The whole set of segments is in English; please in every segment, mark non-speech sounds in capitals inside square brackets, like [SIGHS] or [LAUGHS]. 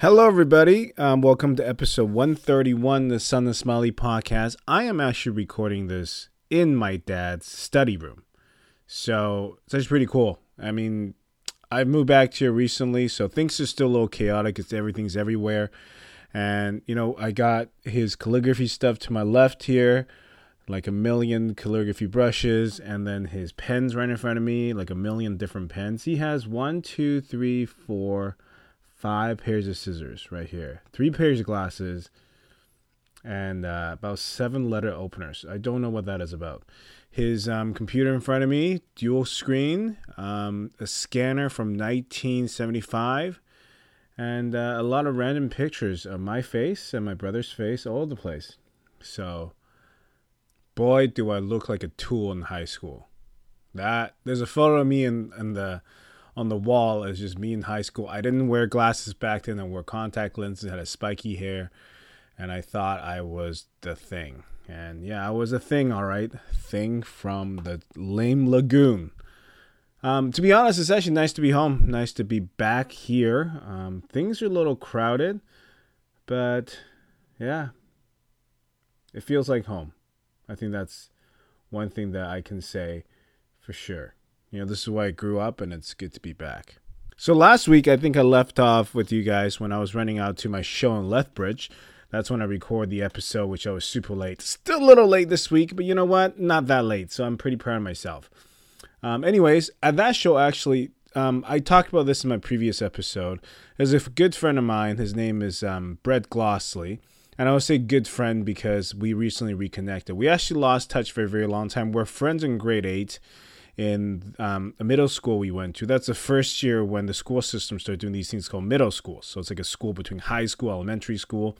Hello, everybody. Um, welcome to episode 131 the Son of Smiley podcast. I am actually recording this in my dad's study room. So it's actually pretty cool. I mean, I've moved back here recently, so things are still a little chaotic. It's everything's everywhere. And, you know, I got his calligraphy stuff to my left here, like a million calligraphy brushes, and then his pens right in front of me, like a million different pens. He has one, two, three, four, five pairs of scissors right here, three pairs of glasses, and uh, about seven letter openers. I don't know what that is about his um, computer in front of me, dual screen, um, a scanner from 1975, and uh, a lot of random pictures of my face and my brother's face all over the place. So, boy, do I look like a tool in high school. That there's a photo of me in, in the on the wall is just me in high school. I didn't wear glasses back then. I wore contact lenses, had a spiky hair, and I thought I was the thing. And yeah, I was a thing, all right. Thing from the Lame Lagoon. Um, to be honest, it's actually nice to be home. Nice to be back here. Um, things are a little crowded, but yeah, it feels like home. I think that's one thing that I can say for sure. You know, this is why I grew up, and it's good to be back. So last week, I think I left off with you guys when I was running out to my show in Lethbridge. That's when I record the episode, which I was super late. Still a little late this week, but you know what? Not that late, so I'm pretty proud of myself. Um, anyways, at that show, actually, um, I talked about this in my previous episode. There's a good friend of mine. His name is um, Brett Glossley. And I would say good friend because we recently reconnected. We actually lost touch for a very long time. We're friends in grade eight in um, a middle school we went to. That's the first year when the school system started doing these things called middle school. So it's like a school between high school, elementary school,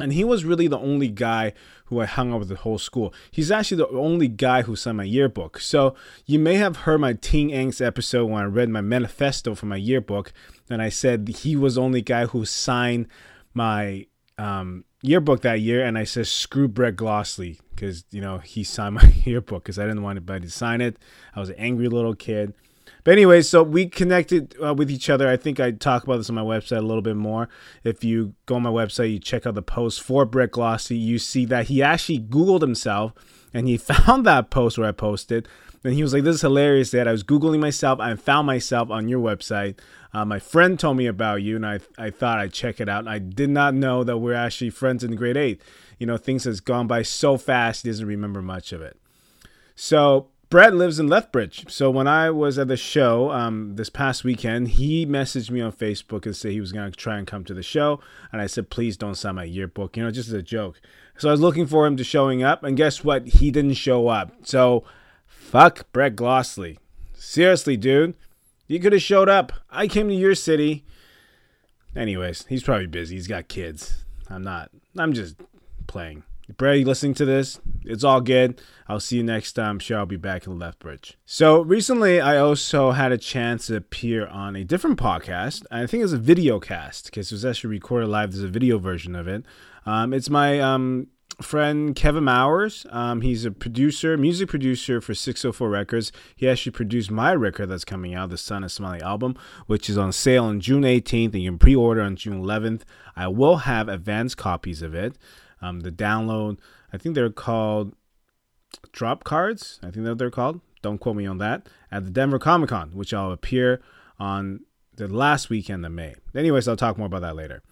and he was really the only guy who I hung out with the whole school. He's actually the only guy who signed my yearbook. So you may have heard my Teen Angst episode when I read my manifesto for my yearbook, and I said he was the only guy who signed my um, yearbook that year, and I said screw Brett Glossley because you know he signed [LAUGHS] my yearbook because I didn't want anybody to sign it. I was an angry little kid. But anyway, so we connected uh, with each other. I think I talk about this on my website a little bit more. If you go on my website, you check out the post for Brett Glossley, you see that he actually Googled himself and he [LAUGHS] found that post where I posted. And he was like, This is hilarious, Dad. I was Googling myself. I found myself on your website. Uh, my friend told me about you, and I, I thought I'd check it out. I did not know that we're actually friends in grade eight. You know, things has gone by so fast, he doesn't remember much of it. So Brett lives in Lethbridge. So when I was at the show um, this past weekend, he messaged me on Facebook and said he was going to try and come to the show. And I said, please don't sign my yearbook, you know, just as a joke. So I was looking for him to showing up. And guess what? He didn't show up. So fuck Brett Glossley. Seriously, dude. You could have showed up. I came to your city. Anyways, he's probably busy. He's got kids. I'm not. I'm just playing. Brad, you listening to this? It's all good. I'll see you next time. I'm sure I'll be back in Lethbridge. So recently, I also had a chance to appear on a different podcast. I think it's a video cast because it was actually recorded live. There's a video version of it. Um, it's my um, friend Kevin Mowers. Um, he's a producer, music producer for 604 Records. He actually produced my record that's coming out, the Son of Smiley album, which is on sale on June 18th and you can pre-order on June 11th. I will have advanced copies of it. Um, the download, I think they're called drop cards. I think that they're called. Don't quote me on that. At the Denver Comic Con, which I'll appear on the last weekend of May. Anyways, I'll talk more about that later.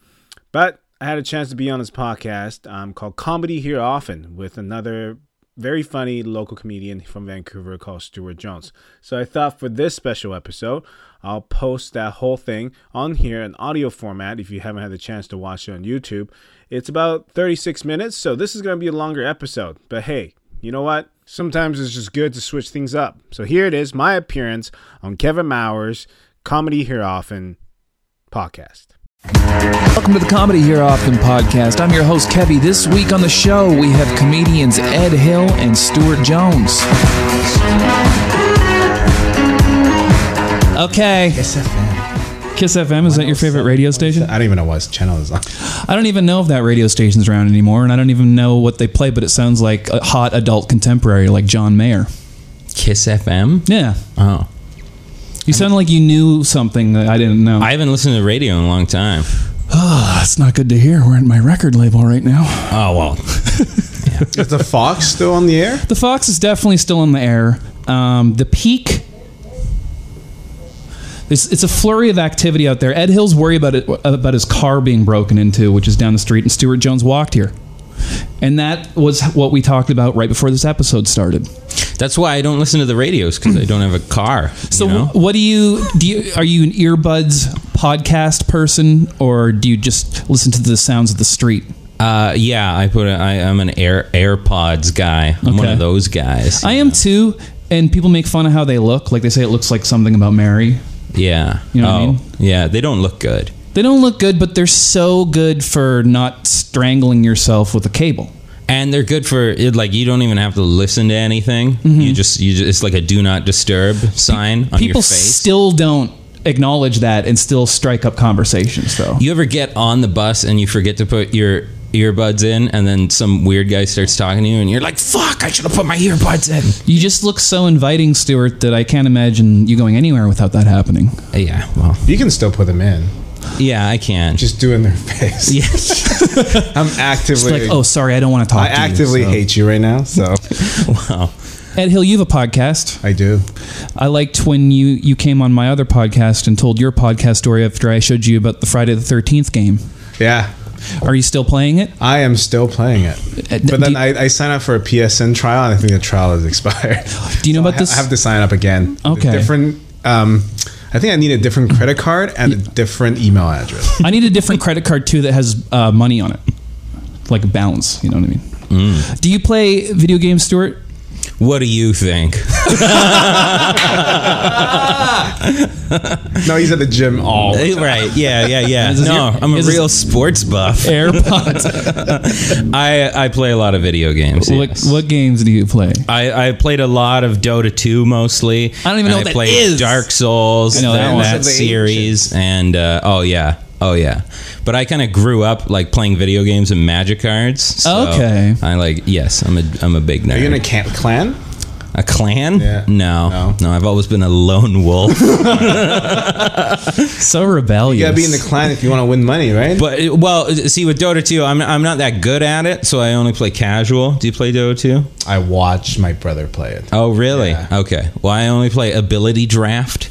But I had a chance to be on this podcast um, called Comedy Here Often with another very funny local comedian from Vancouver called Stuart Jones. So I thought for this special episode, I'll post that whole thing on here in audio format if you haven't had the chance to watch it on YouTube. It's about 36 minutes, so this is going to be a longer episode. But hey, you know what? Sometimes it's just good to switch things up. So here it is my appearance on Kevin Mowers' Comedy Here Often podcast. Welcome to the Comedy Here Often podcast. I'm your host, Kevy. This week on the show, we have comedians Ed Hill and Stuart Jones. Okay. Kiss FM. Kiss FM, is that your favorite radio station? I don't even know what channel is on. I don't even know if that radio station's around anymore, and I don't even know what they play, but it sounds like a hot adult contemporary like John Mayer. Kiss FM? Yeah. Oh. You sound like you knew something that I didn't know. I haven't listened to radio in a long time. oh, [SIGHS] that's not good to hear. We're at my record label right now. Oh, well. [LAUGHS] Is the Fox still on the air? The Fox is definitely still in the air. Um, the peak. It's, it's a flurry of activity out there. Ed Hill's worried about it about his car being broken into, which is down the street, and Stuart Jones walked here, and that was what we talked about right before this episode started. That's why I don't listen to the radios because I don't have a car. So, you know? what do you do? You, are you an earbuds podcast person, or do you just listen to the sounds of the street? Uh, yeah, I put. A, I, I'm an Air AirPods guy. I'm one of those guys. I am too, and people make fun of how they look. Like they say, it looks like something about Mary. Yeah. You know what I oh, mean? Yeah, they don't look good. They don't look good, but they're so good for not strangling yourself with a cable. And they're good for it, like you don't even have to listen to anything. You mm-hmm. just you just it's like a do not disturb sign on your face. still don't acknowledge that and still strike up conversations, though. you ever get on the bus and you forget to put your earbuds in and then some weird guy starts talking to you and you're like, "Fuck, I should have put my earbuds in." You just look so inviting, Stuart, that I can't imagine you going anywhere without that happening. Uh, yeah, well, You can still put them in. Yeah, I can. Just do in their face. yeah. [LAUGHS] I'm It's actively. like, oh, sorry, I don't want to talk I to you. actively so- hate you right now. So [LAUGHS] wow. Ed Hill, you have a podcast. I do. I liked when you, you came on my other podcast and told your podcast story after I showed you about the Friday the 13th game. Yeah. Are you still playing it? I am still playing it. Uh, But do- then I, I signed up for a PSN trial, and I think the trial has [LAUGHS] expired. Do you know So about I, ha- this? I have to sign up again. Okay. different. Um, I think I need a different credit card and a different email address. [LAUGHS] I need a different credit card too that has uh, money on it, like a balance. You know what I mean? Mm. Do you play video games, Stuart? What do you think? no, he's at the gym all. right? Yeah, yeah, yeah. No, I'm a real sports buff. AirPods. [LAUGHS] I I play a lot of video games. what, yes. what games do you play? I, I played a lot of Dota 2 mostly. I don't even know And what I that played is. Dark Souls, I know that that, one. that Most of series, and uh, oh yeah, oh yeah. But I kind of grew up like playing video games and Magic cards. so Okay. I like yes, I'm a I'm a big nerd. Are you in a camp clan? a clan? Yeah. No, No. no, I've always been a lone wolf. [LAUGHS] So rebellious. You gotta be in the clan if you want to win money, right? but well, see with Dota 2, I'm I'm not that good at it, so I only play casual. Do you play Dota 2? I watched my brother play it. Oh, really? Yeah. Okay. Well, I only play ability draft.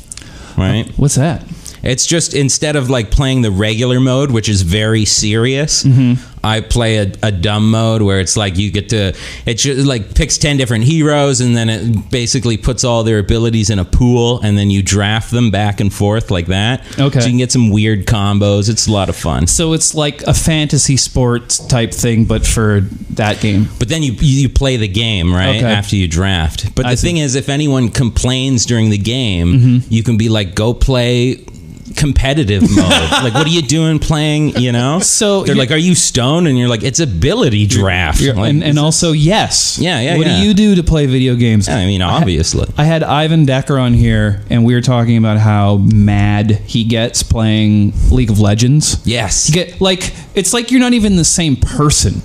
Right. What's that? It's just instead of like playing the regular mode, which is very serious, Mm-hmm. I play a, a dumb mode where it's like you get to it just like picks ten different heroes and then it basically puts all their abilities in a pool and then you draft them back and forth like that. Okay. So you can get some weird combos. It's a lot of fun. So it's like a fantasy sports type thing, but for that game. But then you you play the game right Okay. after you draft. But the thing is, if anyone complains during the game, you can be like, "Go play competitive mode." [LAUGHS] like, what are you doing playing? You know? So they're like, "Are you stoned?" And you're like, "It's ability draft." You're- Like, and, and also, yes. Yeah, yeah, What yeah. do you do to play video games? I mean, obviously. I had Ivan Decker on here, and we were talking about how mad he gets playing League of Legends. yes. You get like it's like you're not even the same person.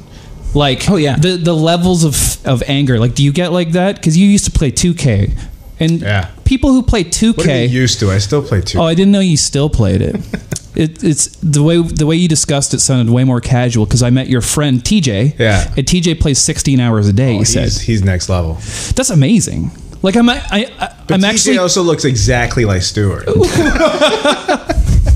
Like Oh, yeah. the the levels of of anger. Like, do you get like that? Because you used to play 2K, and Yeah. people who play 2K. What you used to? I still play 2K. Oh, I didn't know you still played it. [LAUGHS] it it's the way the way you discussed it sounded way more casual because I met your friend TJ. Yeah. And TJ plays 16 hours a day. Oh, he said he's, next level. that's amazing. Like I'm I, I But I'm TJ actually also looks exactly like Stuart. [LAUGHS] [LAUGHS]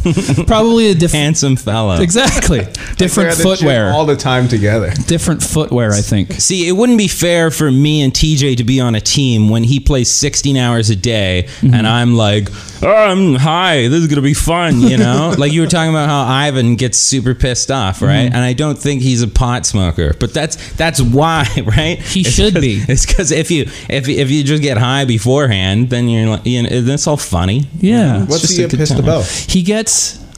[LAUGHS] probably a different. Handsome fella. exactly different at the gym footwear. all the time together. different footwear. I think. See, it wouldn't be fair for me and TJ to be on a team when he plays 16 hours a day Mm-hmm. and I'm like, oh, I'm hi, this is going to be fun, you know? [LAUGHS] like you were talking about how Ivan gets super pissed off, right? Mm-hmm. And I don't think he's a pot smoker, but that's that's why, [LAUGHS] right? He It's should 'cause- be. It's cuz if you if if you just get high beforehand, then you're like, you know, that's all funny. Yeah. It's What's just he a good pissed time. about? He gets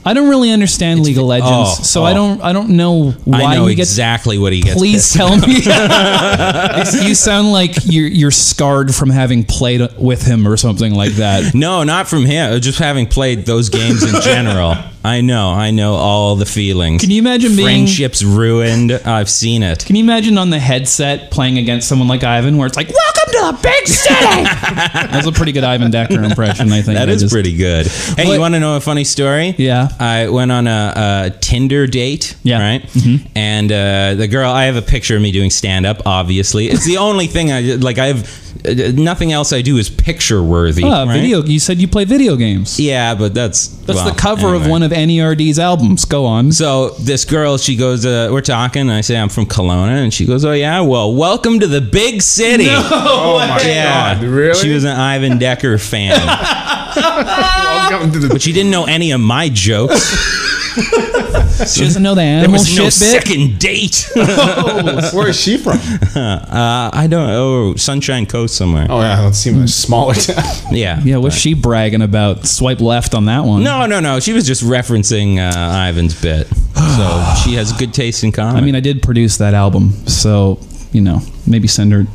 I don't really understand League of Legends, oh, so oh. I don't I don't know why I know he gets. exactly what he gets. Please tell me. [LAUGHS] You sound like you're you're scarred from having played with him or something like that. No, not from him. Just having played those games in general. I know. I know all the feelings. Can you imagine being- friendships ruined? I've seen it. Can you imagine on the headset playing against someone like Ivan, where it's like, "Welcome to the big city"? [LAUGHS] That's a pretty good Ivan Decker impression, I think. That I is just- pretty good. Hey, What- you want to know a funny story? Yeah. I went on a, a Tinder date. Yeah. Right. Mm-hmm. And uh, the girl, I have a picture of me doing stand up. Obviously, it's the only thing I like. I have uh, nothing else I do is picture worthy. Ah, right? video. You said you play video games. Yeah, but that's That's well, the cover of anyway. one of NERD's albums. Go on. So this girl, she goes, uh, we're talking, and I say I'm from Kelowna, and she goes, oh yeah, well, welcome to the big city. [LAUGHS] Oh my yeah, god! Really? She was an Ivan Decker fan, [LAUGHS] Welcome to the. but she didn't know any of my jokes. [LAUGHS] She doesn't know the There animal was shit no bit. second date. [LAUGHS] Where is she from? uh, I don't. Oh, Sunshine Coast somewhere. Oh yeah, let's see a smaller town. Yeah. Yeah, what's she bragging about? Swipe left on that one. No, no, no. She was just referencing uh, Ivan's bit. So she has good taste in comedy. I mean, I did produce that album, so you know, maybe send her.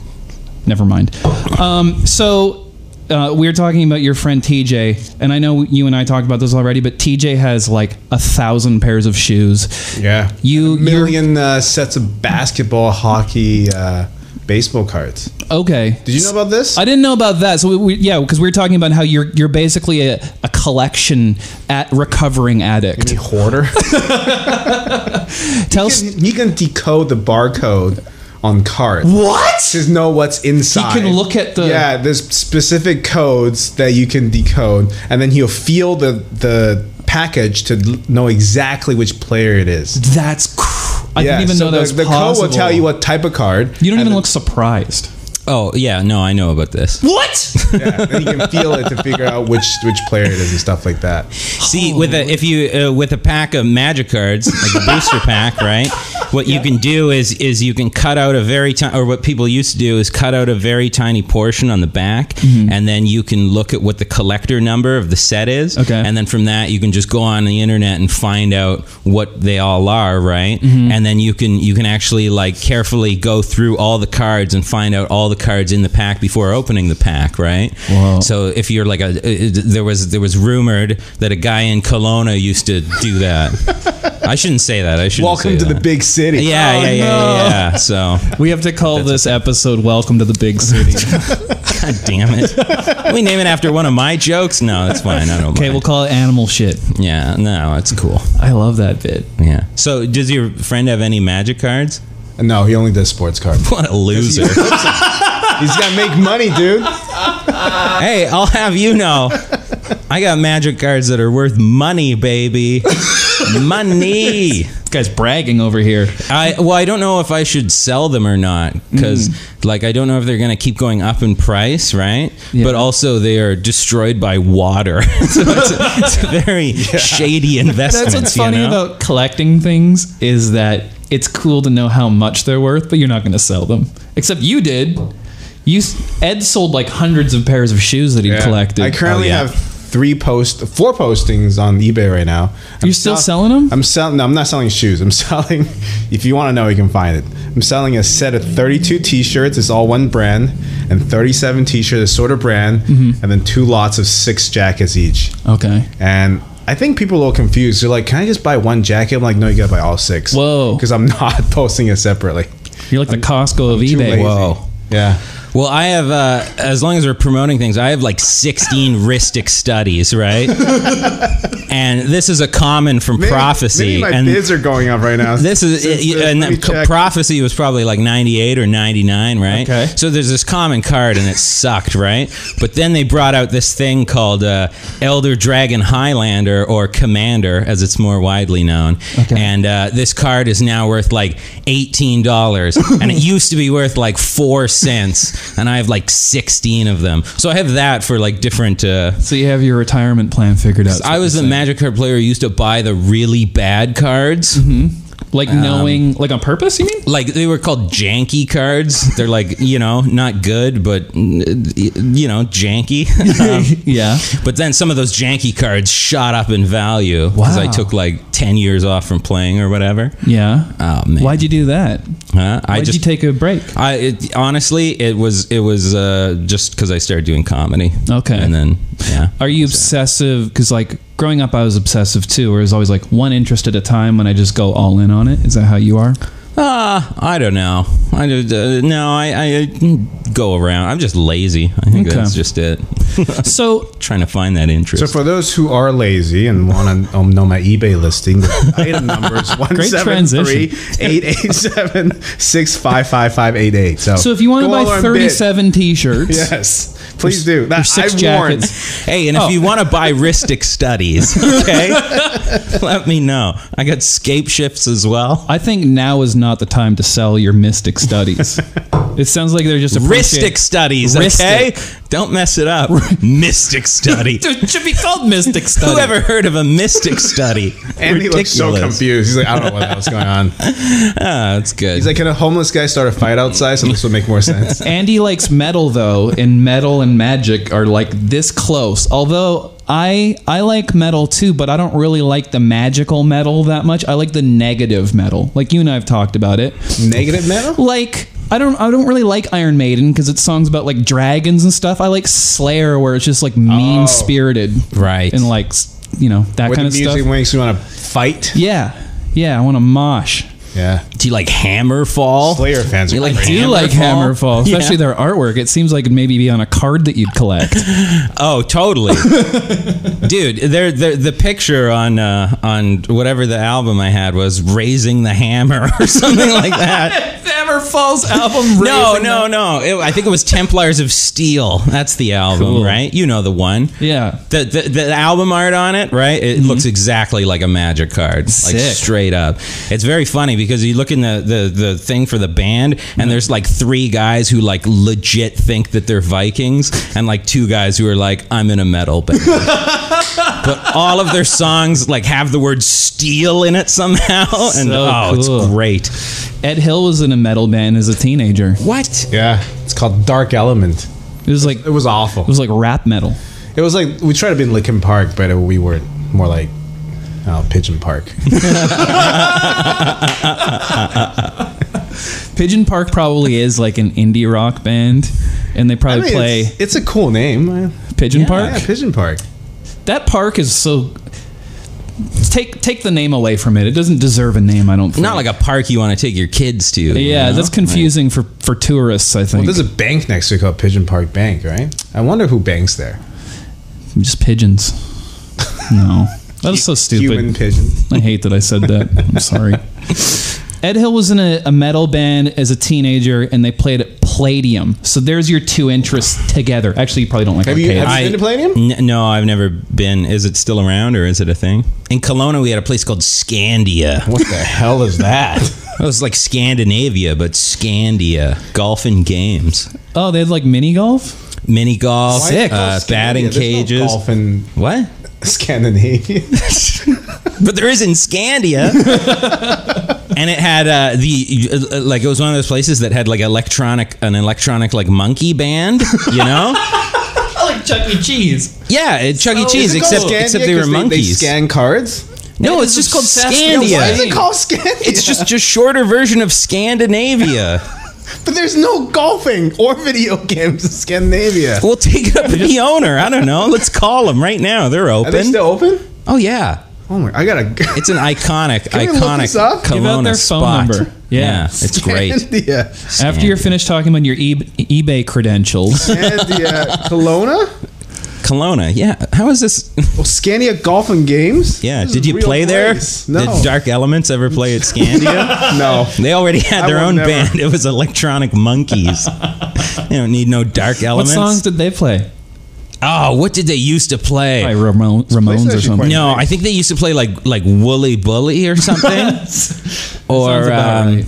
Never mind. Um, so uh, we were talking about your friend TJ, and I know you and I talked about this already, but TJ has like a thousand pairs of shoes. Yeah, You- a million uh, sets of basketball, hockey, uh, baseball cards. Okay. Did you know about this? I didn't know about that. So we, we, yeah, because we were talking about how you're you're basically a, a collection at recovering addict. Any hoarder? [LAUGHS] Tell us. he can decode the barcode on cards. What? To know what's inside. He can look at the- yeah. There's specific codes that you can decode, and then he'll feel the the package to know exactly which player it is. That's. Cr- I yeah, didn't even so know that the, was the code will tell you what type of card. You don't even then- look surprised. oh yeah, no, I know about this. What? [LAUGHS] Yeah, then you can feel it to figure out which which player it is and stuff like that. See, with a if you uh, with a pack of magic cards, like a booster [LAUGHS] pack, right? What you can do is is you can cut out a very tiny, or what people used to do is cut out a very tiny portion on the back, Mm-hmm. and then you can look at what the collector number of the set is. Okay. And then from that, you can just go on the internet and find out what they all are, right? Mm-hmm. And then you can you can actually like carefully go through all the cards and find out all the cards in the pack before opening the pack, right? Wow. So if you're like a, uh, there was there was rumored that a guy in Kelowna used to do that. [LAUGHS] I shouldn't say that. I should. Welcome to the big city. Oh, yeah, yeah, yeah, no. yeah, yeah. So, we have to call this episode "Welcome to the Big City." [LAUGHS] god damn it. we name it after one of my jokes. No, that's fine. I don't. okay, mind. we'll call it "Animal Shit." Yeah, no, it's cool. I love that bit. Yeah. So, does your friend have any magic cards? No, he only does sports cards. What a loser. He's got to make money, dude. hey, I'll have you know, I got magic cards that are worth money, baby. Money. This guy's bragging over here. I well, I don't know if I should sell them or not because, mm. like, I don't know if they're going to keep going up in price, right? Yeah. But also, they are destroyed by water, [LAUGHS] so it's a, it's a very [LAUGHS] shady investment. That's what's you funny know? about collecting things is that it's cool to know how much they're worth, but you're not going to sell them. Except you did. You Ed sold like hundreds of pairs of shoes that he Yeah. collected. I currently Oh, yeah. have three post, four postings on eBay right now. I'm You're still sell- selling them? I'm selling. No, I'm not selling shoes. I'm [LAUGHS] selling. If you want to know, you can find it. I'm selling a set of 32 T-shirts. It's all one brand, and 37 T-shirts, a sort of brand, Mm-hmm. and then two lots of six jackets each. okay. And I think people are a little confused. They're like, "Can I just buy one jacket?" I'm like, "No, you gotta buy all six. Whoa. [LAUGHS] Because I'm not [LAUGHS] posting it separately. You're like the Costco of Too eBay. lazy. Whoa. Yeah. Well, I have, uh, as long as we're promoting things, I have like 16 [LAUGHS] Rhystic studies, right? [LAUGHS] and this is a common from Maybe- prophecy. Maybe my and bids are going up right now. This is Since and let me the prophecy was probably like 98 or 99, right? Okay. So there's this common card and it sucked, right? But then they brought out this thing called uh, Elder Dragon Highlander or Commander, as it's more widely known. Okay. And uh, this card is now worth like $18, and it [LAUGHS] used to be worth like four cents. And I have like 16 of them, so I have that for like different. Uh, So you have your retirement plan figured out. I was the magic card player who used to buy the really bad cards. Like knowing, like on purpose, you mean? like they were called janky cards. They're like [LAUGHS] you know not good, but mm, you know janky. [LAUGHS] [LAUGHS] Um, yeah. but then some of those janky cards shot up in value because I took like ten years off from playing or whatever. Yeah. Oh man, Why'd you do that? Huh? I Why'd just you take a break? I it, honestly, it was it was uh, just because I started doing comedy. Okay. and then yeah. Are you obsessive? Because like growing up, I was obsessive too. Where it was always like one interest at a time, and I just go all in on it. Is that how you are? Uh, I don't know. I do- uh, no, I, I go around. I'm just lazy. I think Okay. that's just it. [LAUGHS] So [LAUGHS] Trying to find that interest. So for those who are lazy and want to um, know my eBay listing, the [LAUGHS] item number is one Great seven three transition. eight eight seven six five five five eight eight. So so if you want to buy on thirty bid. seven t-shirts, yes, please do. That, six I've jackets. Hey, and if Oh. you want to buy Rhystic Studies, okay, let me know. I got Scapeshifts as well. I think now is not the time to sell your mystic studies. [LAUGHS] it sounds like they're just appreciate- Rhystic Studies, Rhystic. okay? Don't mess it up. [LAUGHS] Mystic Study. [LAUGHS] It should be called mystic study. Who ever heard of a mystic study? And he looks so confused. He's like, I don't know what else going on. Ah, that's good. He's like, can a homeless guy start a fight outside? So this would make more sense. Andy likes metal though, and metal and magic are like this close. Although I I like metal too, but I don't really like the magical metal that much. I like the negative metal. Like you and I have talked about it. Negative metal. Like I don't I don't really like Iron Maiden because it's songs about like dragons and stuff. I like Slayer where it's just like mean oh. spirited, Right. And like you know that kind the of music stuff. makes you want to fight. Yeah, yeah. I want to mosh. Yeah. Do you like Hammerfall? Slayer fans are You like great. I do like Hammerfall? Hammerfall, especially Yeah. their artwork. It seems like it'd maybe be on a card that you'd collect. [LAUGHS] Oh, totally, [LAUGHS] dude. They're, they're, the picture on uh, on whatever the album I had was "Raising the Hammer" [LAUGHS] or something like that. Hammerfall's album. [LAUGHS] no, no, no. It, I think it was Templars of Steel. That's the album, Cool. right? You know the one. Yeah. The, the the album art on it, right? It looks exactly like a magic card, like Mm-hmm. Straight up. It's very funny because you look in the, the the thing for the band, and there's like three guys who like legit think that they're Vikings, and like two guys who are like, I'm in a metal band. [LAUGHS] but all of their songs like have the word steel in it somehow, and So oh, cool. it's great. Ed Hill was in a metal band as a teenager. What? Yeah. It's called Dark Element. It was like It was awful. it was like rap metal. It was like we tried to be in Linkin Park, but we were more like oh, Pigeon Park. [LAUGHS] [LAUGHS] Pigeon Park probably is like an indie rock band, and they I probably mean, play it's, it's a cool name. man. Pigeon Park. Yeah, Pigeon Park. That park is so. Take take the name away from it. It doesn't deserve a name. I don't think. Not like a park you want to take your kids to. you Yeah, know? that's confusing for for tourists. I think. Well, there's a bank next to it called Pigeon Park Bank, right? I wonder who banks there. Just pigeons. No, that was so stupid. Human pigeon. I hate that I said that. I'm sorry. [LAUGHS] Ed Hill was in a, a metal band as a teenager, and they played at Palladium. So there's your two interests together. Actually, you probably don't like Have you, have you been to Palladium? N- no, I've never been. Is it still around or is it a thing? In Kelowna, we had a place called Scandia. What the hell is that? [LAUGHS] It was like Scandinavia, but Scandia. Golf and games. oh, they had like mini golf. Mini golf, Sick. uh, batting There's no cages. golf in What? Scandinavia. [LAUGHS] But there is in Scandia. [LAUGHS] and it had uh, the uh, like it was one of those places that had like electronic an electronic like monkey band, you know? [LAUGHS] like Chuck E. Cheese. yeah, it, Chuck E. Is Cheese, except Scandia except they were 'cause They, monkeys. scan cards. no, It it's just called obsessed Scandia. Why is it called Scandia? It's just just shorter version of Scandinavia. But there's no golfing or video games in Scandinavia. We'll take it up [LAUGHS] with the owner. I don't know. Let's call them right now. They're open. Are they open. still open? oh yeah, Oh my! I gotta. [LAUGHS] it's an iconic, Can we look iconic this up? Give out Kelowna their phone spot. number. Yeah. it's great. Scandia. After you're finished talking about your e- eBay credentials, Scandia. Kelowna. Kelowna, yeah. How is this? Well, Scandia Golf and Games. Yeah, This did you real play there? No. Did Dark Elements ever play at Scandia? [LAUGHS] no. They already had their own never. band. It was Electronic Monkeys. [LAUGHS] they don't need no Dark Elements. what songs did they play? oh, what did they used to play? By Ramon, Ramones or something. quite- No, I think they used to play like like Wooly Bully or something. [LAUGHS] or Sounds about um, right.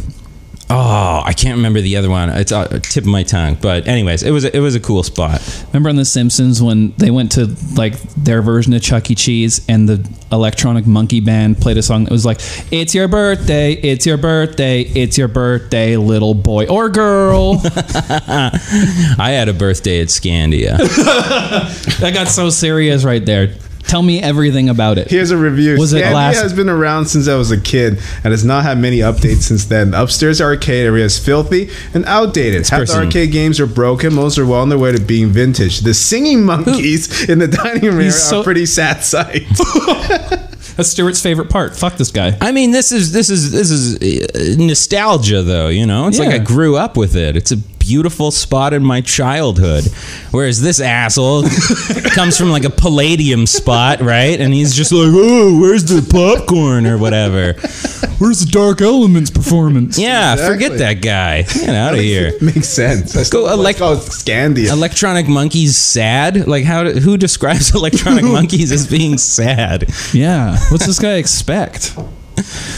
Oh, I can't remember the other one. It's a tip of my tongue. But anyways, it was a, it was a cool spot. Remember on The Simpsons when they went to like their version of Chuck E. Cheese and the electronic monkey band played a song that was like, "It's your birthday, it's your birthday, it's your birthday, little boy or girl." [LAUGHS] [LAUGHS] I had a birthday at Scandia. [LAUGHS] that got so serious right there. Tell me everything about it. Here's a review. Was it last- has been around since I was a kid and has not had many updates since then. Upstairs arcade area is filthy and outdated. Half the arcade games are broken. Most are well on their way to being vintage. The singing monkeys in the dining room area He's so- are a pretty sad sight. [LAUGHS] That's Stuart's favorite part. Fuck this guy. I mean, this is this is this is uh, nostalgia, though. You know, it's like Yeah. I grew up with it. It's a beautiful spot in my childhood. Whereas this asshole comes from like a Palladium spot, right? And he's just like, "Oh, where's the popcorn or whatever?" Where's the Dark Elements performance? Yeah, Exactly. forget that guy. Get out of here. [LAUGHS] Makes sense. That's Go why it's elect- called Scandia. Electronic Monkeys sad? Like how? do- Who describes [LAUGHS] Electronic [LAUGHS] Monkeys as being sad? Yeah. What's this guy expect?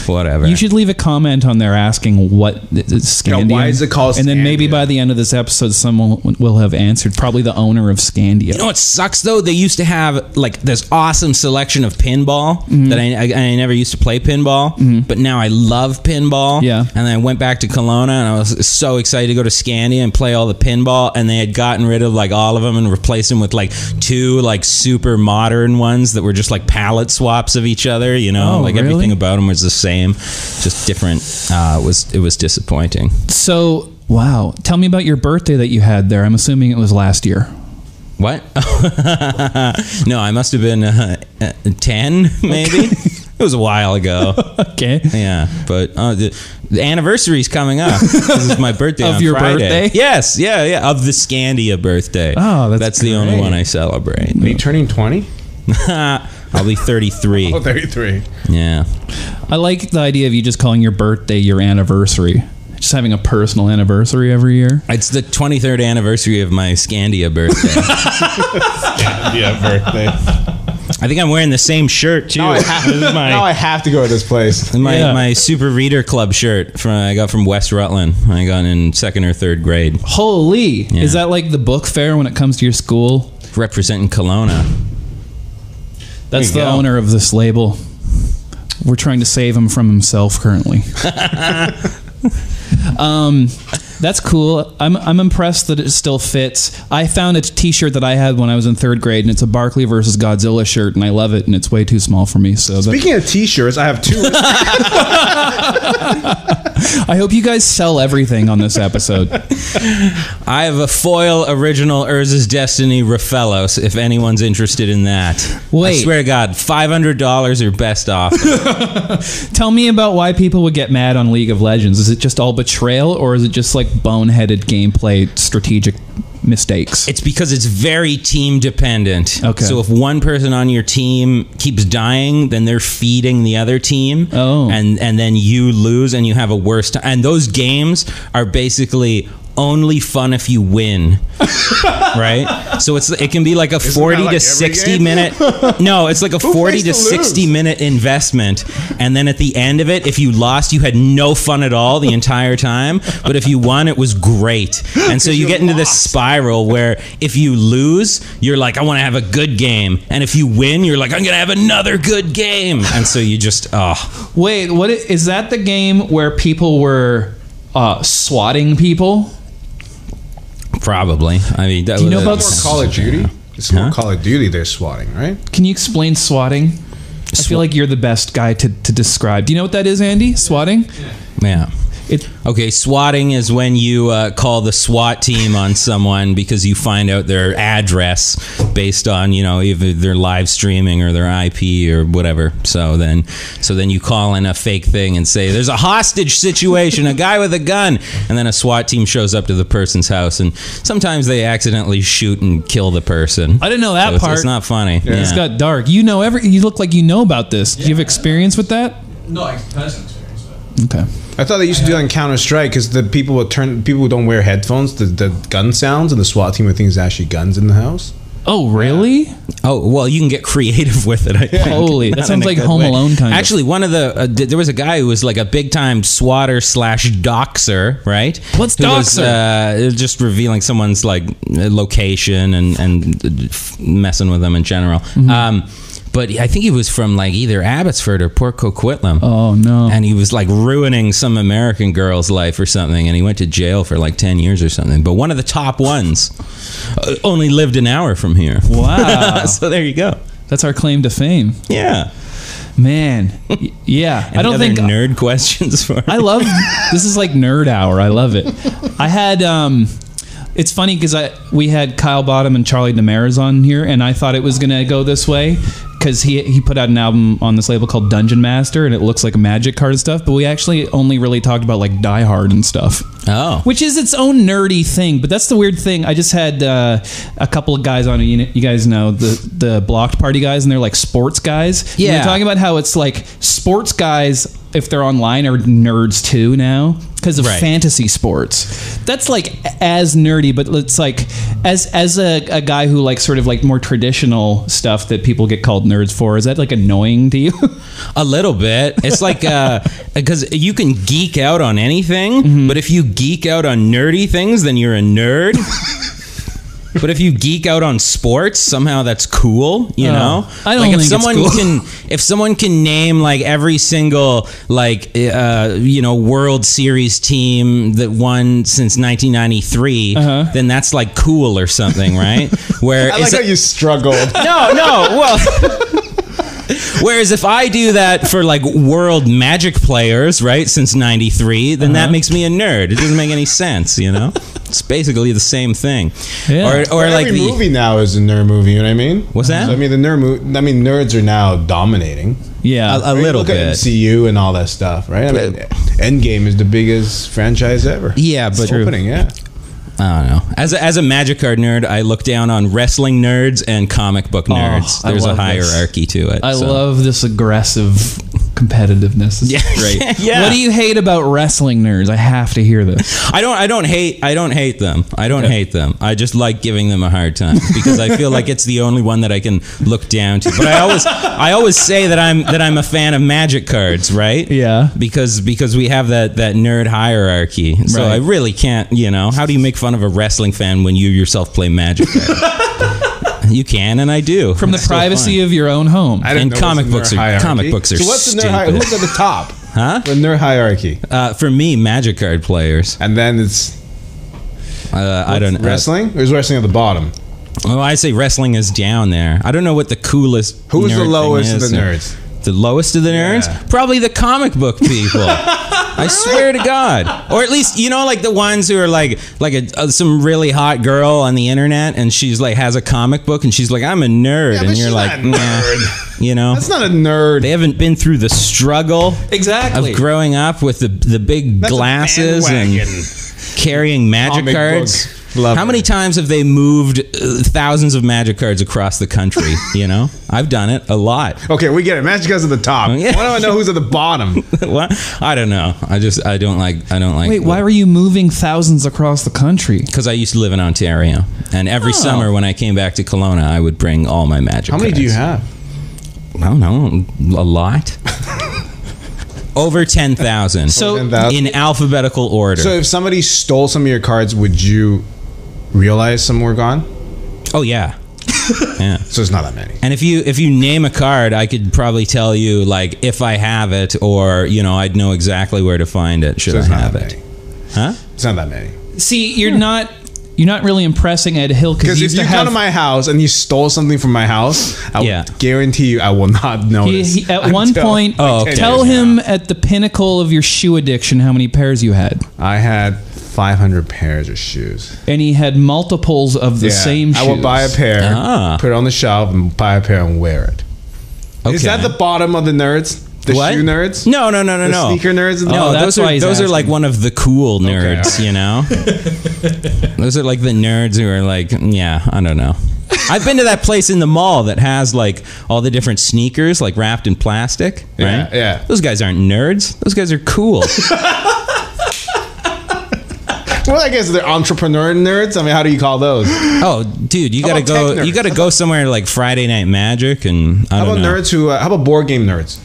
Whatever. You should leave a comment on there asking what is Scandia. Yeah, why is it called And then maybe Scandia? by the end of this episode, someone will have answered. Probably the owner of Scandia. You know what sucks though? They used to have like this awesome selection of pinball Mm-hmm. that I, I, I never used to play pinball, but now I love pinball. Yeah. And then I went back to Kelowna and I was so excited to go to Scandia and play all the pinball. And they had gotten rid of like all of them and replaced them with like two like super modern ones that were just like palette swaps of each other. You know, Oh, like really? everything about them was the same, just different. Uh, it was it was disappointing. So, wow. Tell me about your birthday that you had there. I'm assuming it was last year. What? [LAUGHS] no, I must have been uh, uh, 10, maybe. it was a while ago. [LAUGHS] Okay. Yeah, but uh, the, the anniversary's coming up. [LAUGHS] this is my birthday Of on your Friday. birthday? Yes, yeah, yeah, of the Scandia birthday. Oh, that's that's the only one I celebrate. Are you turning 20? I'll be 33. Oh, 33. Yeah. I like the idea of you just calling your birthday your anniversary. Just having a personal anniversary every year. It's the 23rd anniversary of my Scandia birthday. [LAUGHS] Yeah, birthday. I think I'm wearing the same shirt too. Now I, have, [LAUGHS] This is my- now I have to go to this place. My Yeah. my Super Reader Club shirt from I got from West Rutland. I got in second or third grade, Holy. Is that like the book fair when it comes to your school? representing Kelowna. That's the go. owner of this label. We're trying to save him from himself currently. [LAUGHS] [LAUGHS] um, that's cool. I'm, I'm impressed that it still fits. I found a T-shirt that I had when I was in third grade, and it's a Barkley versus Godzilla shirt, and I love it, and it's way too small for me. So that, Speaking of t-shirts, I have two. [LAUGHS] I hope you guys sell everything on this episode. [LAUGHS] I have a foil original Urza's Destiny Rofellos. If anyone's interested in that, wait. I swear to God, five hundred dollars or best off. [LAUGHS] Tell me about why people would get mad on League of Legends. Is it just all betrayal, or is it just like boneheaded gameplay strategic mistakes? It's because it's very team dependent. Okay. So if one person on your team keeps dying, then they're feeding the other team. Oh. And and then you lose and you have a worse time. And those games are basically only fun if you win. [LAUGHS] right? So it's it can be like a 40 like to 60 game? minute [LAUGHS] No, it's like a 40 to to 60 lose? minute investment and then at the end of it if you lost you had no fun at all the entire time, but if you won it was great. And so you get into this spiral where if you lose, you're like I want to have a good game, and if you win, you're like I'm going to have another good game. And so you just oh, Wait, what is, is that? The game where people were uh, swatting people? Probably. I mean, that Do you know about More Call of Duty? It's more Call of Duty they're swatting, right? Can you explain swatting? I feel like you're the best guy to, to describe. Do you know what that is, Andy? Swatting? Yeah. It Okay, swatting is when you uh, call the SWAT team on someone because you find out their address based on you know either their live streaming or their IP or whatever. So then, so then you call in a fake thing and say there's a hostage situation, a guy with a gun, and then a SWAT team shows up to the person's house, and sometimes they accidentally shoot and kill the person. I didn't know that So part. it's not funny. It's Yeah. got dark. You know every. You look like you know about this. Do you have experience with that? No, I personal experience, but Okay. I thought they used to do that in Counter Strike because the people would turn people who don't wear headphones, the, the gun sounds, and the SWAT team would think there's actually guns in the house. Oh, really? Oh well, you can get creative [LAUGHS] with it. I think. Holy, that Not sounds like Home way. Alone kind of. Actually, one of the uh, d- there was a guy who was like a big time swatter slash doxer, right? What's Who was, doxer? uh, just revealing someone's like location and and uh, messing with them in general. Mm-hmm. Um, but I think he was from like either Abbotsford or Port Coquitlam. Oh no. And he was like ruining some American girl's life or something, and he went to jail for like ten years or something. But one of the top ones uh, only lived an hour from here. wow. [LAUGHS] so there you go. That's our claim to fame. Yeah. Man. Yeah. [LAUGHS] I don't other think nerd questions for. I love this is like nerd hour. I love it. I had um it's funny because I we had Kyle Bottom and Charlie Demers on here, and I thought it was gonna go this way because he he put out an album on this label called Dungeon Master, and it looks like a magic card and stuff. But we actually only really talked about like Die Hard and stuff. Oh. Which is its own nerdy thing, but that's the weird thing. I just had uh, a couple of guys on. You, know, you guys know the the blocked party guys, and they're like sports guys. And Yeah. they're talking about how it's like sports guys, if they're online, are nerds too now because of Right. fantasy sports. That's like as nerdy, but it's like as as a, a guy who likes sort of like more traditional stuff that people get called nerds for. Is that like annoying to you? [LAUGHS] A little bit. It's like [LAUGHS] because you can geek out on anything, Mm-hmm. but if you geek out on nerdy things, then you're a nerd. [LAUGHS] but if you geek out on sports, somehow that's cool. You Oh, know, I don't like if think it's someone cool. can [LAUGHS] if someone can name like every single like uh, you know World Series team that won since 1993, Uh-huh. then that's like cool or something, right? [LAUGHS] Where I like how it- you struggled. no, no. Well, [LAUGHS] whereas if I do that for like world magic players, right, since '93, then Uh-huh. that makes me a nerd. It doesn't make any sense, you know. It's basically the same thing. Yeah. Or, or like every the, movie now is a nerd movie. You know what I mean? What's that? So, I mean, the nerd. Mo- I mean, nerds are now dominating. yeah, a mean, little look bit. at MCU and all that stuff, right? I mean, Endgame is the biggest franchise ever. Yeah, but- It's opening, yeah. I don't know. As a, as a magic card nerd, I look down on wrestling nerds and comic book oh, nerds. Oh, There's a love this. hierarchy to it. I so. love this aggressive competitiveness. Yeah. great. [LAUGHS] Yeah. What do you hate about wrestling nerds? I have to hear this. I don't. I don't hate. I don't hate them. I don't hate them. I just like giving them a hard time because I feel like it's the only one that I can look down to. But I always, I always say that I'm that I'm a fan of magic cards, right? Yeah. Because because we have that that nerd hierarchy. So Right. I really can't. You know, how do you make fun of a wrestling fan when you yourself play magic? [LAUGHS] cards? you can, and I do From the It's privacy of your own home. I didn't And know it was comic a nerd books are- hierarchy. comic books are So what's the nerd? Hi- stupid. who's at the top? [LAUGHS] Huh? The nerd hierarchy, Uh, for me, magic card players. and then it's Uh, I don't. Uh, wrestling. Or is wrestling at the bottom? Oh, I say wrestling is down there. I don't know what the coolest. Who's nerd the thing lowest of is. the nerds? The lowest of the nerds? Yeah. Probably the comic book people. [LAUGHS] I swear to God. Or at least you know, like the ones who are like like a, uh, some really hot girl on the internet, and she's like has a comic book, and she's like, I'm a nerd, but and you're like, not a nah. nerd. [LAUGHS] you know, That's not a nerd. they haven't been through the struggle exactly. of growing up with the the big That's glasses and carrying magic Comic cards. book lover. How many times have they moved uh, thousands of magic cards across the country? [LAUGHS] You know, I've done it a lot. Okay, we get it. Magic guys at the top. Oh, yeah. Why do I know who's at the bottom? [LAUGHS] what? I don't know. I just I don't like I don't like. Wait, why were you moving thousands across the country? Because I used to live in Ontario, and every Oh. summer when I came back to Kelowna, I would bring all my magic. How many do you cards. have? I don't know, a lot. [LAUGHS] Over ten thousand. So- Over 10,000? in alphabetical order. So if somebody stole some of your cards, would you realize some were gone? oh yeah, [LAUGHS] yeah. So it's not that many. And if you if you name a card, I could probably tell you like if I have it, or you know, I'd know exactly where to find it. Should So I not have that it? many. Huh? It's not that many. See, you're hmm. not you're not really impressing Ed Hill because Because if you to come to my house and you stole something from my house, I Yeah. guarantee you I will not [LAUGHS] he, notice. he- at one point. Oh, okay. Tell him at the pinnacle of your shoe addiction how many pairs you had, I had 500 pairs of shoes. and he had multiples of the Yeah. same. shoes. I will buy a pair, Ah. put it on the shelf, and buy a pair and wear it. Is Okay. that the bottom of the nerds? The What? shoe nerds? No, no, no, no, The no. sneaker nerds? No, Oh, those are those are like one of the cool nerds, okay. you know. [LAUGHS] those are like the nerds who are like, yeah, I don't know. I've been to that place in the mall that has like all the different sneakers, like wrapped in plastic, Yeah, right? yeah. Those guys aren't nerds. Those guys are cool. [LAUGHS] well, I guess they're entrepreneur nerds. I mean, how do you call those? Oh, dude, you How gotta about go. tech nerds? You gotta go somewhere like Friday Night Magic, and I How don't about know. nerds who? Uh, how about board game nerds?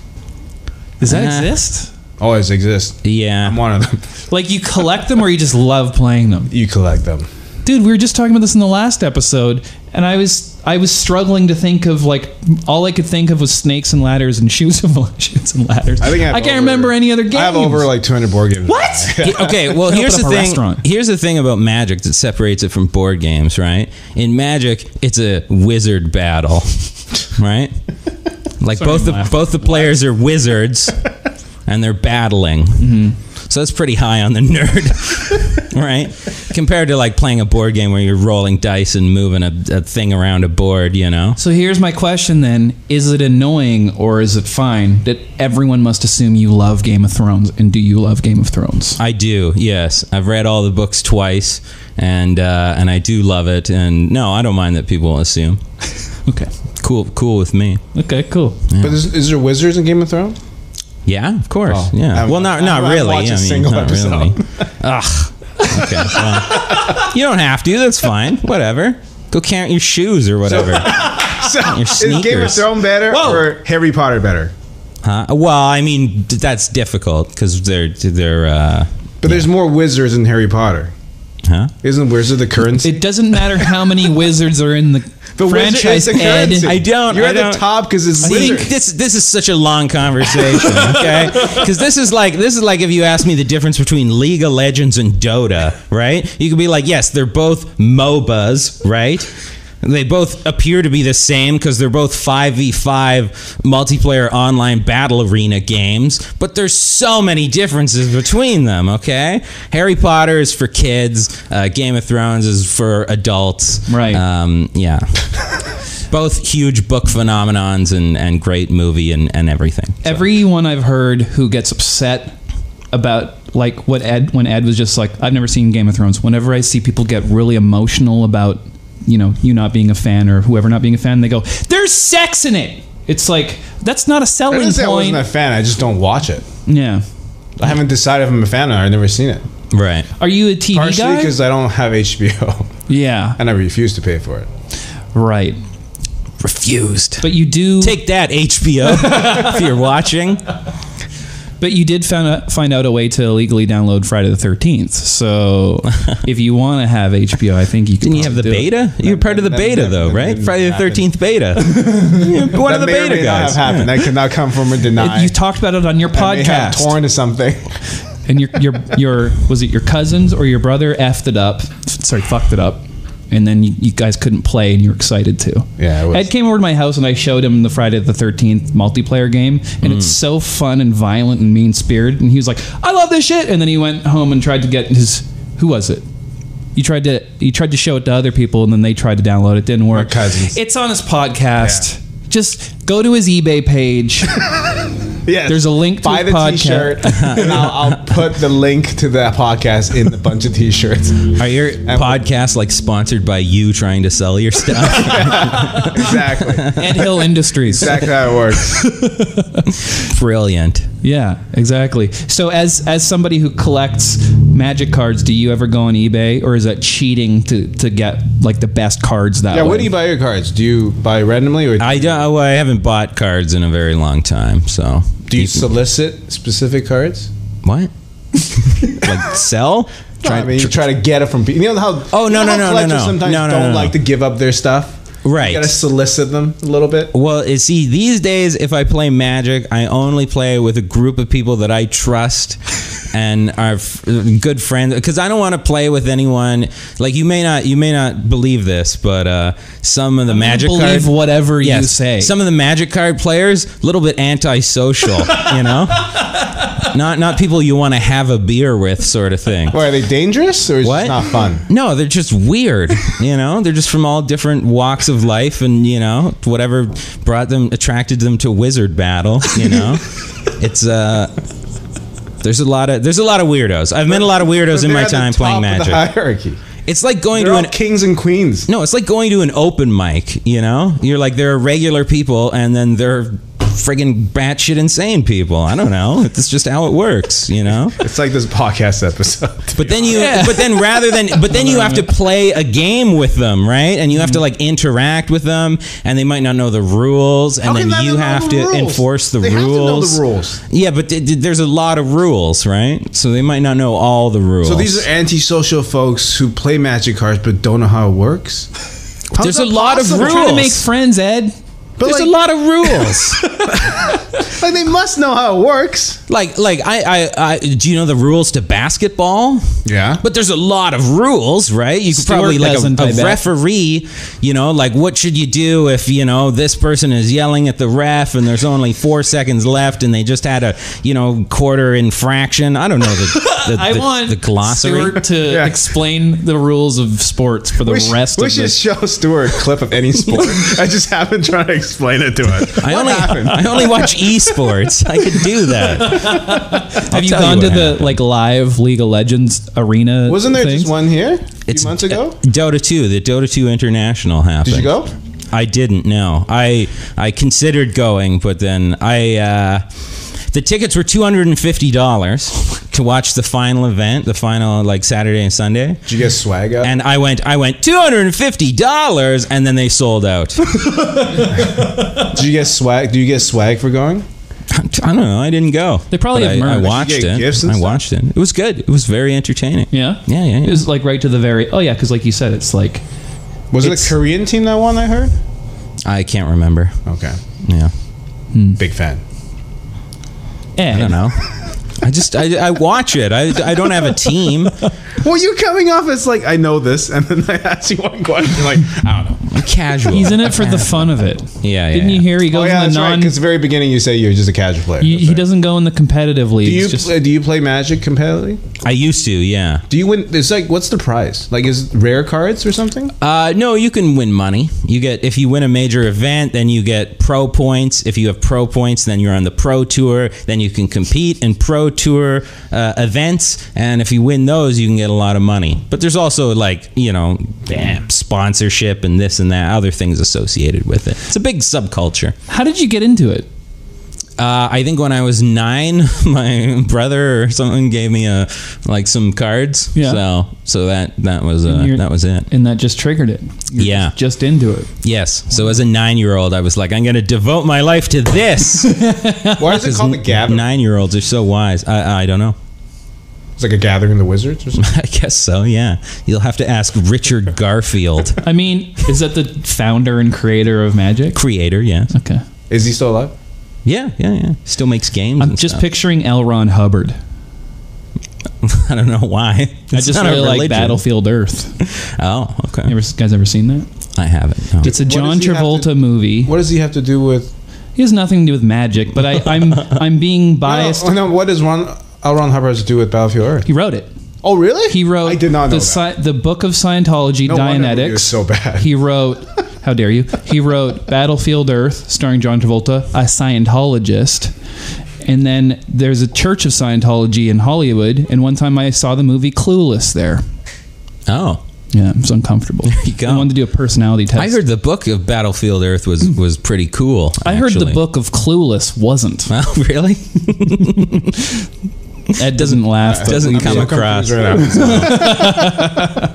Does that Uh-huh. exist? Always exist. Yeah, I'm one of them. Like you collect them or you just love playing them? You collect them. Dude, we were just talking about this in the last episode, and I was I was struggling to think of like all I could think of was snakes and ladders and [LAUGHS] shoes of shoes and ladders. I think I, have can't over- remember any other games. I have over like 200 board games. what? [LAUGHS] Okay, well here's the thing. restaurant. Here's the thing about Magic that separates it from board games, right? In Magic, it's a wizard battle, [LAUGHS] right? Like Sorry, both the laugh. both the players are wizards, and they're battling. Mm-hmm. So that's pretty high on the [LAUGHS] nerd, [LAUGHS] right? Compared to like playing a board game where you're rolling dice and moving a, a thing around a board, you know. So here's my question then: Is it annoying or is it fine that everyone must assume you love Game of Thrones? And do you love Game of Thrones? I do. Yes, I've read all the books twice, and uh, and I do love it. And no, I don't mind that people assume. [LAUGHS] Okay. Cool, cool with me. Okay. Cool. But is, is there wizards in Game of Thrones? Yeah, of course. Oh, yeah. haven't- Well, not I not haven't really. watched a I mean, single not episode. really. Ugh. Okay. Well, you don't have to. That's fine. Whatever. Go count your shoes or whatever. So, [LAUGHS] is Game of sneakers. Thrones better Whoa. or Harry Potter better? Huh? Well, I mean that's difficult because they're they're. Uh, But there's more wizards in Harry Potter. huh? Isn't wizard the currency? It doesn't matter how many wizards are in the The wizard is franchise. the Ed. I don't- You're I at don't- the top because it's I think this this is such a long conversation, [LAUGHS] okay? Because this is like this is like if you ask me the difference between League of Legends and Dota, right? You could be like, yes, they're both MOBAs, right? They both appear to be the same because they're both 5v5 multiplayer online battle arena games, but there's so many differences between them, okay? Harry Potter is for kids, uh, Game of Thrones is for adults. Right. Um, yeah. [LAUGHS] both huge book phenomenons and, and great movie and, and everything. So, Everyone I've heard who gets upset about like what Ed when Ed was just like I've never seen Game of Thrones. Whenever I see people get really emotional about you know you not being a fan or whoever not being a fan, they go there's sex in it. It's like that's not a I selling didn't say I point. wasn't a fan. I just don't watch it. yeah. I haven't decided if I'm a fan or I've never seen it. right. Are you a TV Partially guy? because I don't have HBO Yeah. and I refuse to pay for it. Right. Refused. But you do Take that, HBO, if you're watching. But you did find out, find out a way to illegally download Friday the Thirteenth. So [LAUGHS] if you want to have HBO, I think you can. Didn't you have the beta? You're part of the that- beta, that- though, right? Friday the 13th beta. [LAUGHS] You're one of the that may or beta may not guys. have happened. That could not come from a [LAUGHS] denial. You talked about it on your I may have podcast, torn to something. and your your your was it your cousins or your brother effed it up? Sorry, fucked it up, and then you, you guys couldn't play, and you were excited to. Yeah, was. Ed came over to my house, and I showed him the Friday the Thirteenth multiplayer game, and it's mm. so fun and violent and mean spirited. And he was like, "I love this shit," and then he went home and tried to get his who was it? You tried to you tried to show it to other people, and then they tried to download it. Didn't work. cousins. It's on his podcast. Just go to his eBay page. [LAUGHS] Yes. There's a link to Buy the podcast. T-shirt, and I'll, I'll [LAUGHS] put the link to the podcast in the bunch of T-shirts. Are your podcasts like sponsored by you trying to sell your stuff? [LAUGHS] exactly. Ed Hill Industries. Exactly how it works. [LAUGHS] Brilliant. Yeah, exactly. So as as somebody who collects magic cards, do you ever go on eBay or is that cheating to, to get like the best cards that Yeah. way? Where do you buy your cards? Do you buy randomly, or I don't. Well, I haven't bought cards in a very long time. So do you solicit specific cards? what? [LAUGHS] like sell? I mean, you try to get it from people. You know how? Oh, no, you know no, how no, no, collectors no. Sometimes No, no, don't no, no. like to give up their stuff. Right. You gotta solicit them a little bit. Well, you see, these days, if I play Magic, I only play with a group of people that I trust [LAUGHS] and are f- good friends. Because I don't want to play with anyone. Like you may not, you may not believe this, but uh, some of the Magic believe card, whatever you say. Some of the Magic card players, a little bit antisocial. [LAUGHS] you know, not not people you want to have a beer with, sort of thing. Why are they dangerous or is What? it not fun? No, they're just weird. You know, they're just from all different walks of life, and you know, whatever brought them, attracted them to wizard battle. You know, [LAUGHS] it's uh, there's a lot of there's a lot of weirdos. I've met a lot of weirdos in They're my at the time top playing of the Magic. hierarchy. It's like going They're to all an kings and queens. no, it's like going to an open mic. You know, you're like there are regular people, and then there are friggin' batshit insane people. I don't know. It's just how it works, you know. [LAUGHS] It's like this podcast episode. But then you, but then rather than, but then you have to play a game with them, right? And you have to like interact with them, and they might not know the rules, and then you have the to rules? enforce the They have to rules. know the rules. Yeah, but th- th- there's a lot of rules, right? So they might not know all the rules. So these are antisocial folks who play magic cards but don't know how it works. How's There's that a lot of rules. We're trying to make friends, Ed. But there's like, a lot of rules. [LAUGHS] like they must know how it works. like, like I, I, I, do you know the rules to basketball? Yeah. But there's a lot of rules, right? You could Stuart probably like a, doesn't, I a bet. referee, you know, like what should you do if you know this person is yelling at the ref and there's only four seconds left and they just had a you know quarter infraction? I don't know the the, [LAUGHS] I the, want the glossary. Stuart to Yeah. explain the rules of sports for the we should, rest we of should this. show Stuart a clip of any sport. [LAUGHS] I just haven't tried to explain it to him. I What only happened? I only [LAUGHS] watch esports. I could do that. [LAUGHS] Have you gone you to the happened. like live League of Legends arena? Wasn't there things? just one here a few months ago? uh, Dota 2, the Dota 2 International happened. Did you go? I didn't. No, I I considered going, but then I uh, the tickets were two hundred and fifty dollars to watch the final event, the final like Saturday and Sunday. Did you get swag up? And I went, I went two hundred and fifty dollars, and then they sold out. [LAUGHS] [LAUGHS] Did you get swag? Do you get swag for going? I don't know. I didn't go. They probably But have I, I merch. watched Did you get it. gifts and I stuff? watched it. It was good. It was very entertaining. Yeah, Yeah, yeah, yeah. It was like right to the very. Oh yeah, because like you said, it's like Was it It's- a Korean team that won? I heard. I can't remember. Okay, Yeah, hmm. big fan. I don't know. [LAUGHS] I just I, I watch it. I, I don't have a team. Well, you're coming off as like I know this, and then [LAUGHS] I ask you one question, like I don't know. I'm casual. He's in it for the fun of it. Yeah, yeah. Didn't you hear? He goes Oh yeah, in that's the right. non. Because the very beginning you say you're just a casual player. he, That's he right. doesn't go in the competitive leagues. Do you just, play, do you play Magic competitively? I used to, yeah. Do you win? It's like what's the prize? Like is it rare cards or something? Uh, no, you can win money. You get if you win a major event, then you get pro points. If you have pro points, then you're on the pro tour. Then you can compete in pro tour uh, events, and if you win those, you can get a lot of money. But there's also like you know damn sponsorship and this and that, other things associated with it. It's a big subculture. how did you get into it? Uh, I think when I was nine, [LAUGHS] my brother or someone gave me a like some cards. Yeah. So so that that was uh, that was it. And that just triggered it. You're Yeah. just, just into it. Yes. So as a nine-year-old, I was like, I'm going to devote my life to this. [LAUGHS] Why is it called the gathering? Nine-year-olds are so wise. I, I don't know. It's like a gathering of the wizards or something. [LAUGHS] I guess so. Yeah. You'll have to ask Richard Garfield, I mean, is that the founder and creator of Magic? creator. Yes. Okay. Is he still alive? Yeah. Yeah. Yeah. Still makes games. I'm and just stuff. picturing L. Ron Hubbard. [LAUGHS] I don't know why. I just not a really like. Battlefield Earth. [LAUGHS] Oh, okay. You ever, guys ever seen that? I haven't. No. It's a What John does he have Travolta to- movie. What does he have to do with? He has nothing to do with magic, but I, I'm [LAUGHS] I'm being biased. No, no, what does Ron L. Ron Hubbard have to do with Battlefield Earth? He wrote it. Oh, really? He wrote I did not know the that. Sci- the book of Scientology, No wonder that Dianetics. so bad. He wrote, how dare you? He wrote Battlefield Earth, starring John Travolta, a Scientologist. And then there's a Church of Scientology in Hollywood. And one time I saw the movie Clueless there. Oh. Yeah, it was uncomfortable. [LAUGHS] There you go. I wanted to do a personality test. I heard the book of Battlefield Earth was mm. was pretty cool. I heard the book of Clueless wasn't. [LAUGHS] Well, really? [LAUGHS] Ed doesn't laugh. but Doesn't we come did. across. Right now.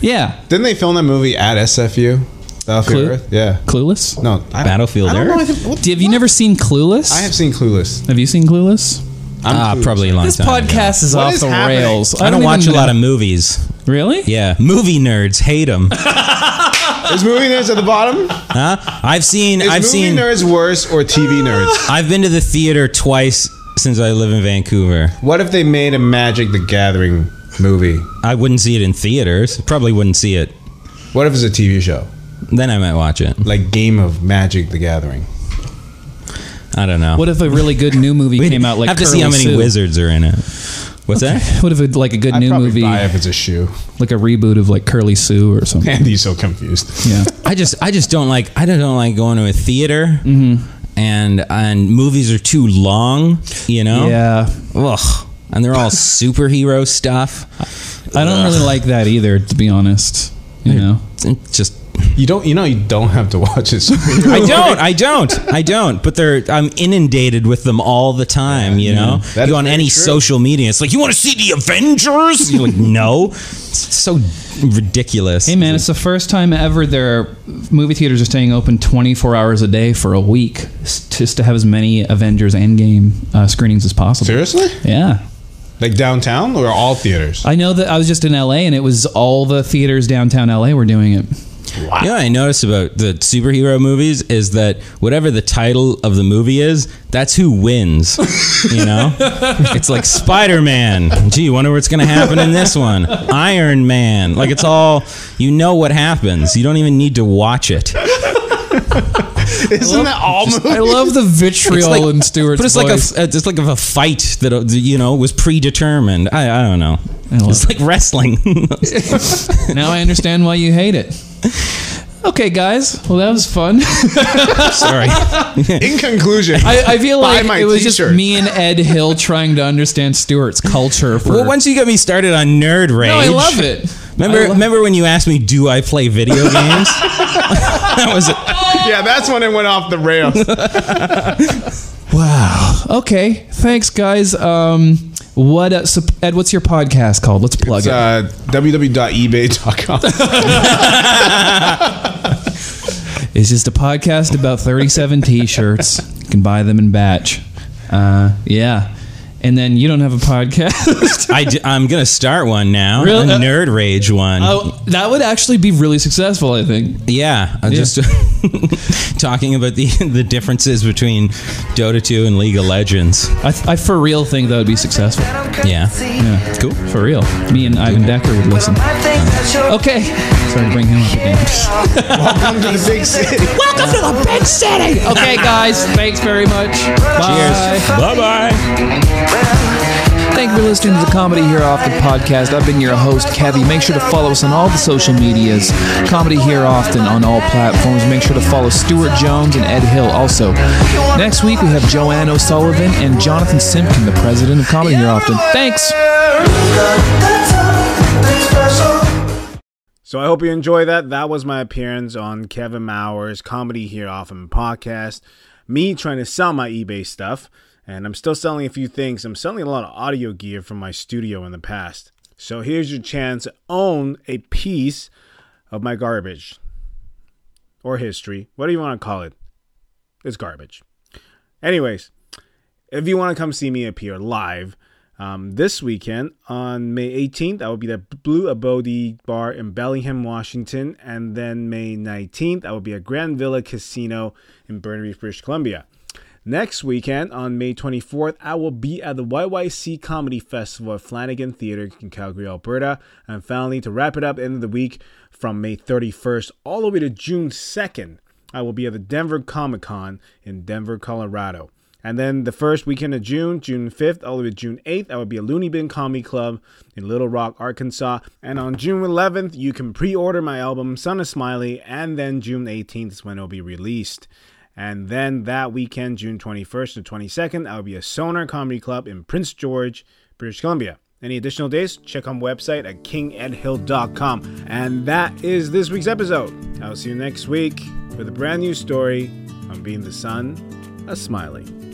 Yeah, Didn't they film that movie at SFU? Battlefield Clue? Earth? Yeah. Clueless. No. I, Battlefield I don't know Earth? anything- what- Have you never seen Clueless? I have seen Clueless. Have you seen Clueless? I'm Ah, clueless. probably a long This time. ago. podcast is What off is the happening? rails. I don't watch a lot of movies. Really? Yeah, movie nerds hate them. [LAUGHS] Is movie nerds at the bottom? huh? I've seen. Is I've movie seen. nerds worse or TV nerds? [LAUGHS] I've been to the theater twice since I live in Vancouver. What if they made a Magic the Gathering movie? I wouldn't see it in theaters. Probably wouldn't see it. What if it's a TV show? Then I might watch it. Like Game of Magic the Gathering. I don't know. What if a really good new movie [LAUGHS] came out like have to see how many Sue? wizards are in it. What's that? What if it like a good I'd new probably movie, buy if it's a shoe. like a reboot of like Curly Sue or something? Andy's so confused. Yeah. I just I just don't like I don't like going to a theater. Mm-hmm. And and movies are too long, you know. Yeah. Ugh. And they're all [LAUGHS] superhero stuff. I don't really like that either, to be honest. You know, It's just You don't. You know, you don't have to watch it. [LAUGHS] I don't. I don't. I don't. But they're. I'm inundated with them all the time. You know. That you on any true. social media? It's like you want to see the Avengers. You're like, no. It's so ridiculous. Hey man, it's the first time ever their movie theaters are staying open 24 hours a day for a week, just to have as many Avengers Endgame uh, screenings as possible. Seriously? Yeah, Like downtown or all theaters? I know that I was just in LA and it was all the theaters downtown LA were doing it. You know what I noticed about the superhero movies is that whatever the title of the movie is, that's who wins. [LAUGHS] You know? it's like Spider Man. Gee, wonder what's going to happen in this one. Iron Man. Like it's all, you know what happens. You don't even need to watch it. [LAUGHS] Isn't that all movies? I love the vitriol like- in Stuart's But it's voice. like a, it's like a fight that, uh, you know, was predetermined. I, I don't know. love It's like wrestling. [LAUGHS] now I understand why you hate it. Okay, guys. Well, that was fun. [LAUGHS] Sorry. [LAUGHS] In conclusion, I, I feel buy like my it was just t-shirt. me and Ed Hill trying to understand Stuart's culture. For Well, once you got me started on nerd rage. no, I love it. Remember, I lo- remember when you asked me, "Do I play video [LAUGHS] games?" that was it. yeah, that's when it went off the rails. Wow. Okay. Thanks, guys. Um, what uh, so, Ed? What's your podcast called? Let's plug It's it. uh, www.ebay.com. [LAUGHS] It's just a podcast about 37 T-shirts. You can buy them in batch. Uh, yeah. And then you don't have a podcast. [LAUGHS] I d- I'm gonna start one now. Really? A uh, nerd rage one. oh, that would actually be really successful, I think. Yeah, I'm just [LAUGHS] talking about the the differences between Dota 2 and League of Legends. I, I for real think that would be successful. Yeah, Yeah, cool. For real. Me and Ivan Decker would listen. Okay. Sorry to bring him up again. Welcome to the big city. Welcome to the big city. Okay, guys. Thanks very much. Bye. cheers. Bye bye. Thank you for listening to the Comedy Here Often podcast. I've been your host, Kevy. Make sure to follow us on all the social medias. Comedy Here Often on all platforms. Make sure to follow Stuart Jones and Ed Hill also. Next week, we have Joanne O'Sullivan and Jonathan Simpkin, the president of Comedy Here Often. Thanks. So I hope you enjoy that. That was my appearance on Kevin Mauer's Comedy Here Often podcast. Me trying to sell my eBay stuff, and I'm still selling a few things. I'm selling a lot of audio gear from my studio in the past. So here's your chance to own a piece of my garbage or history, whatever you want to call it. It's garbage. Anyways, if you want to come see me appear live um, this weekend on May 18th, I will be at Blue Abode Bar in Bellingham, Washington, and then May 19th, I will be at Grand Villa Casino in Burnaby, British Columbia. Next weekend, on May 24th, I will be at the YYC Comedy Festival at Flanagan Theatre in Calgary, Alberta. And finally, to wrap it up, end of the week, from May 31st all the way to June 2nd, I will be at the Denver Comic Con in Denver, Colorado. And then the first weekend of June, June 5th, all the way to June 8th, I will be at Looney Bin Comedy Club in Little Rock, Arkansas. And on June 11th, you can pre order my album, Son of Smiley. And then June 18th is when it will be released. And then that weekend, June 21st and 22nd, I'll be at Sonar Comedy Club in Prince George, British Columbia. Any additional dates? Check on website at kingedhill.com. And that is this week's episode. I'll see you next week with a brand new story on being the son of Smiley.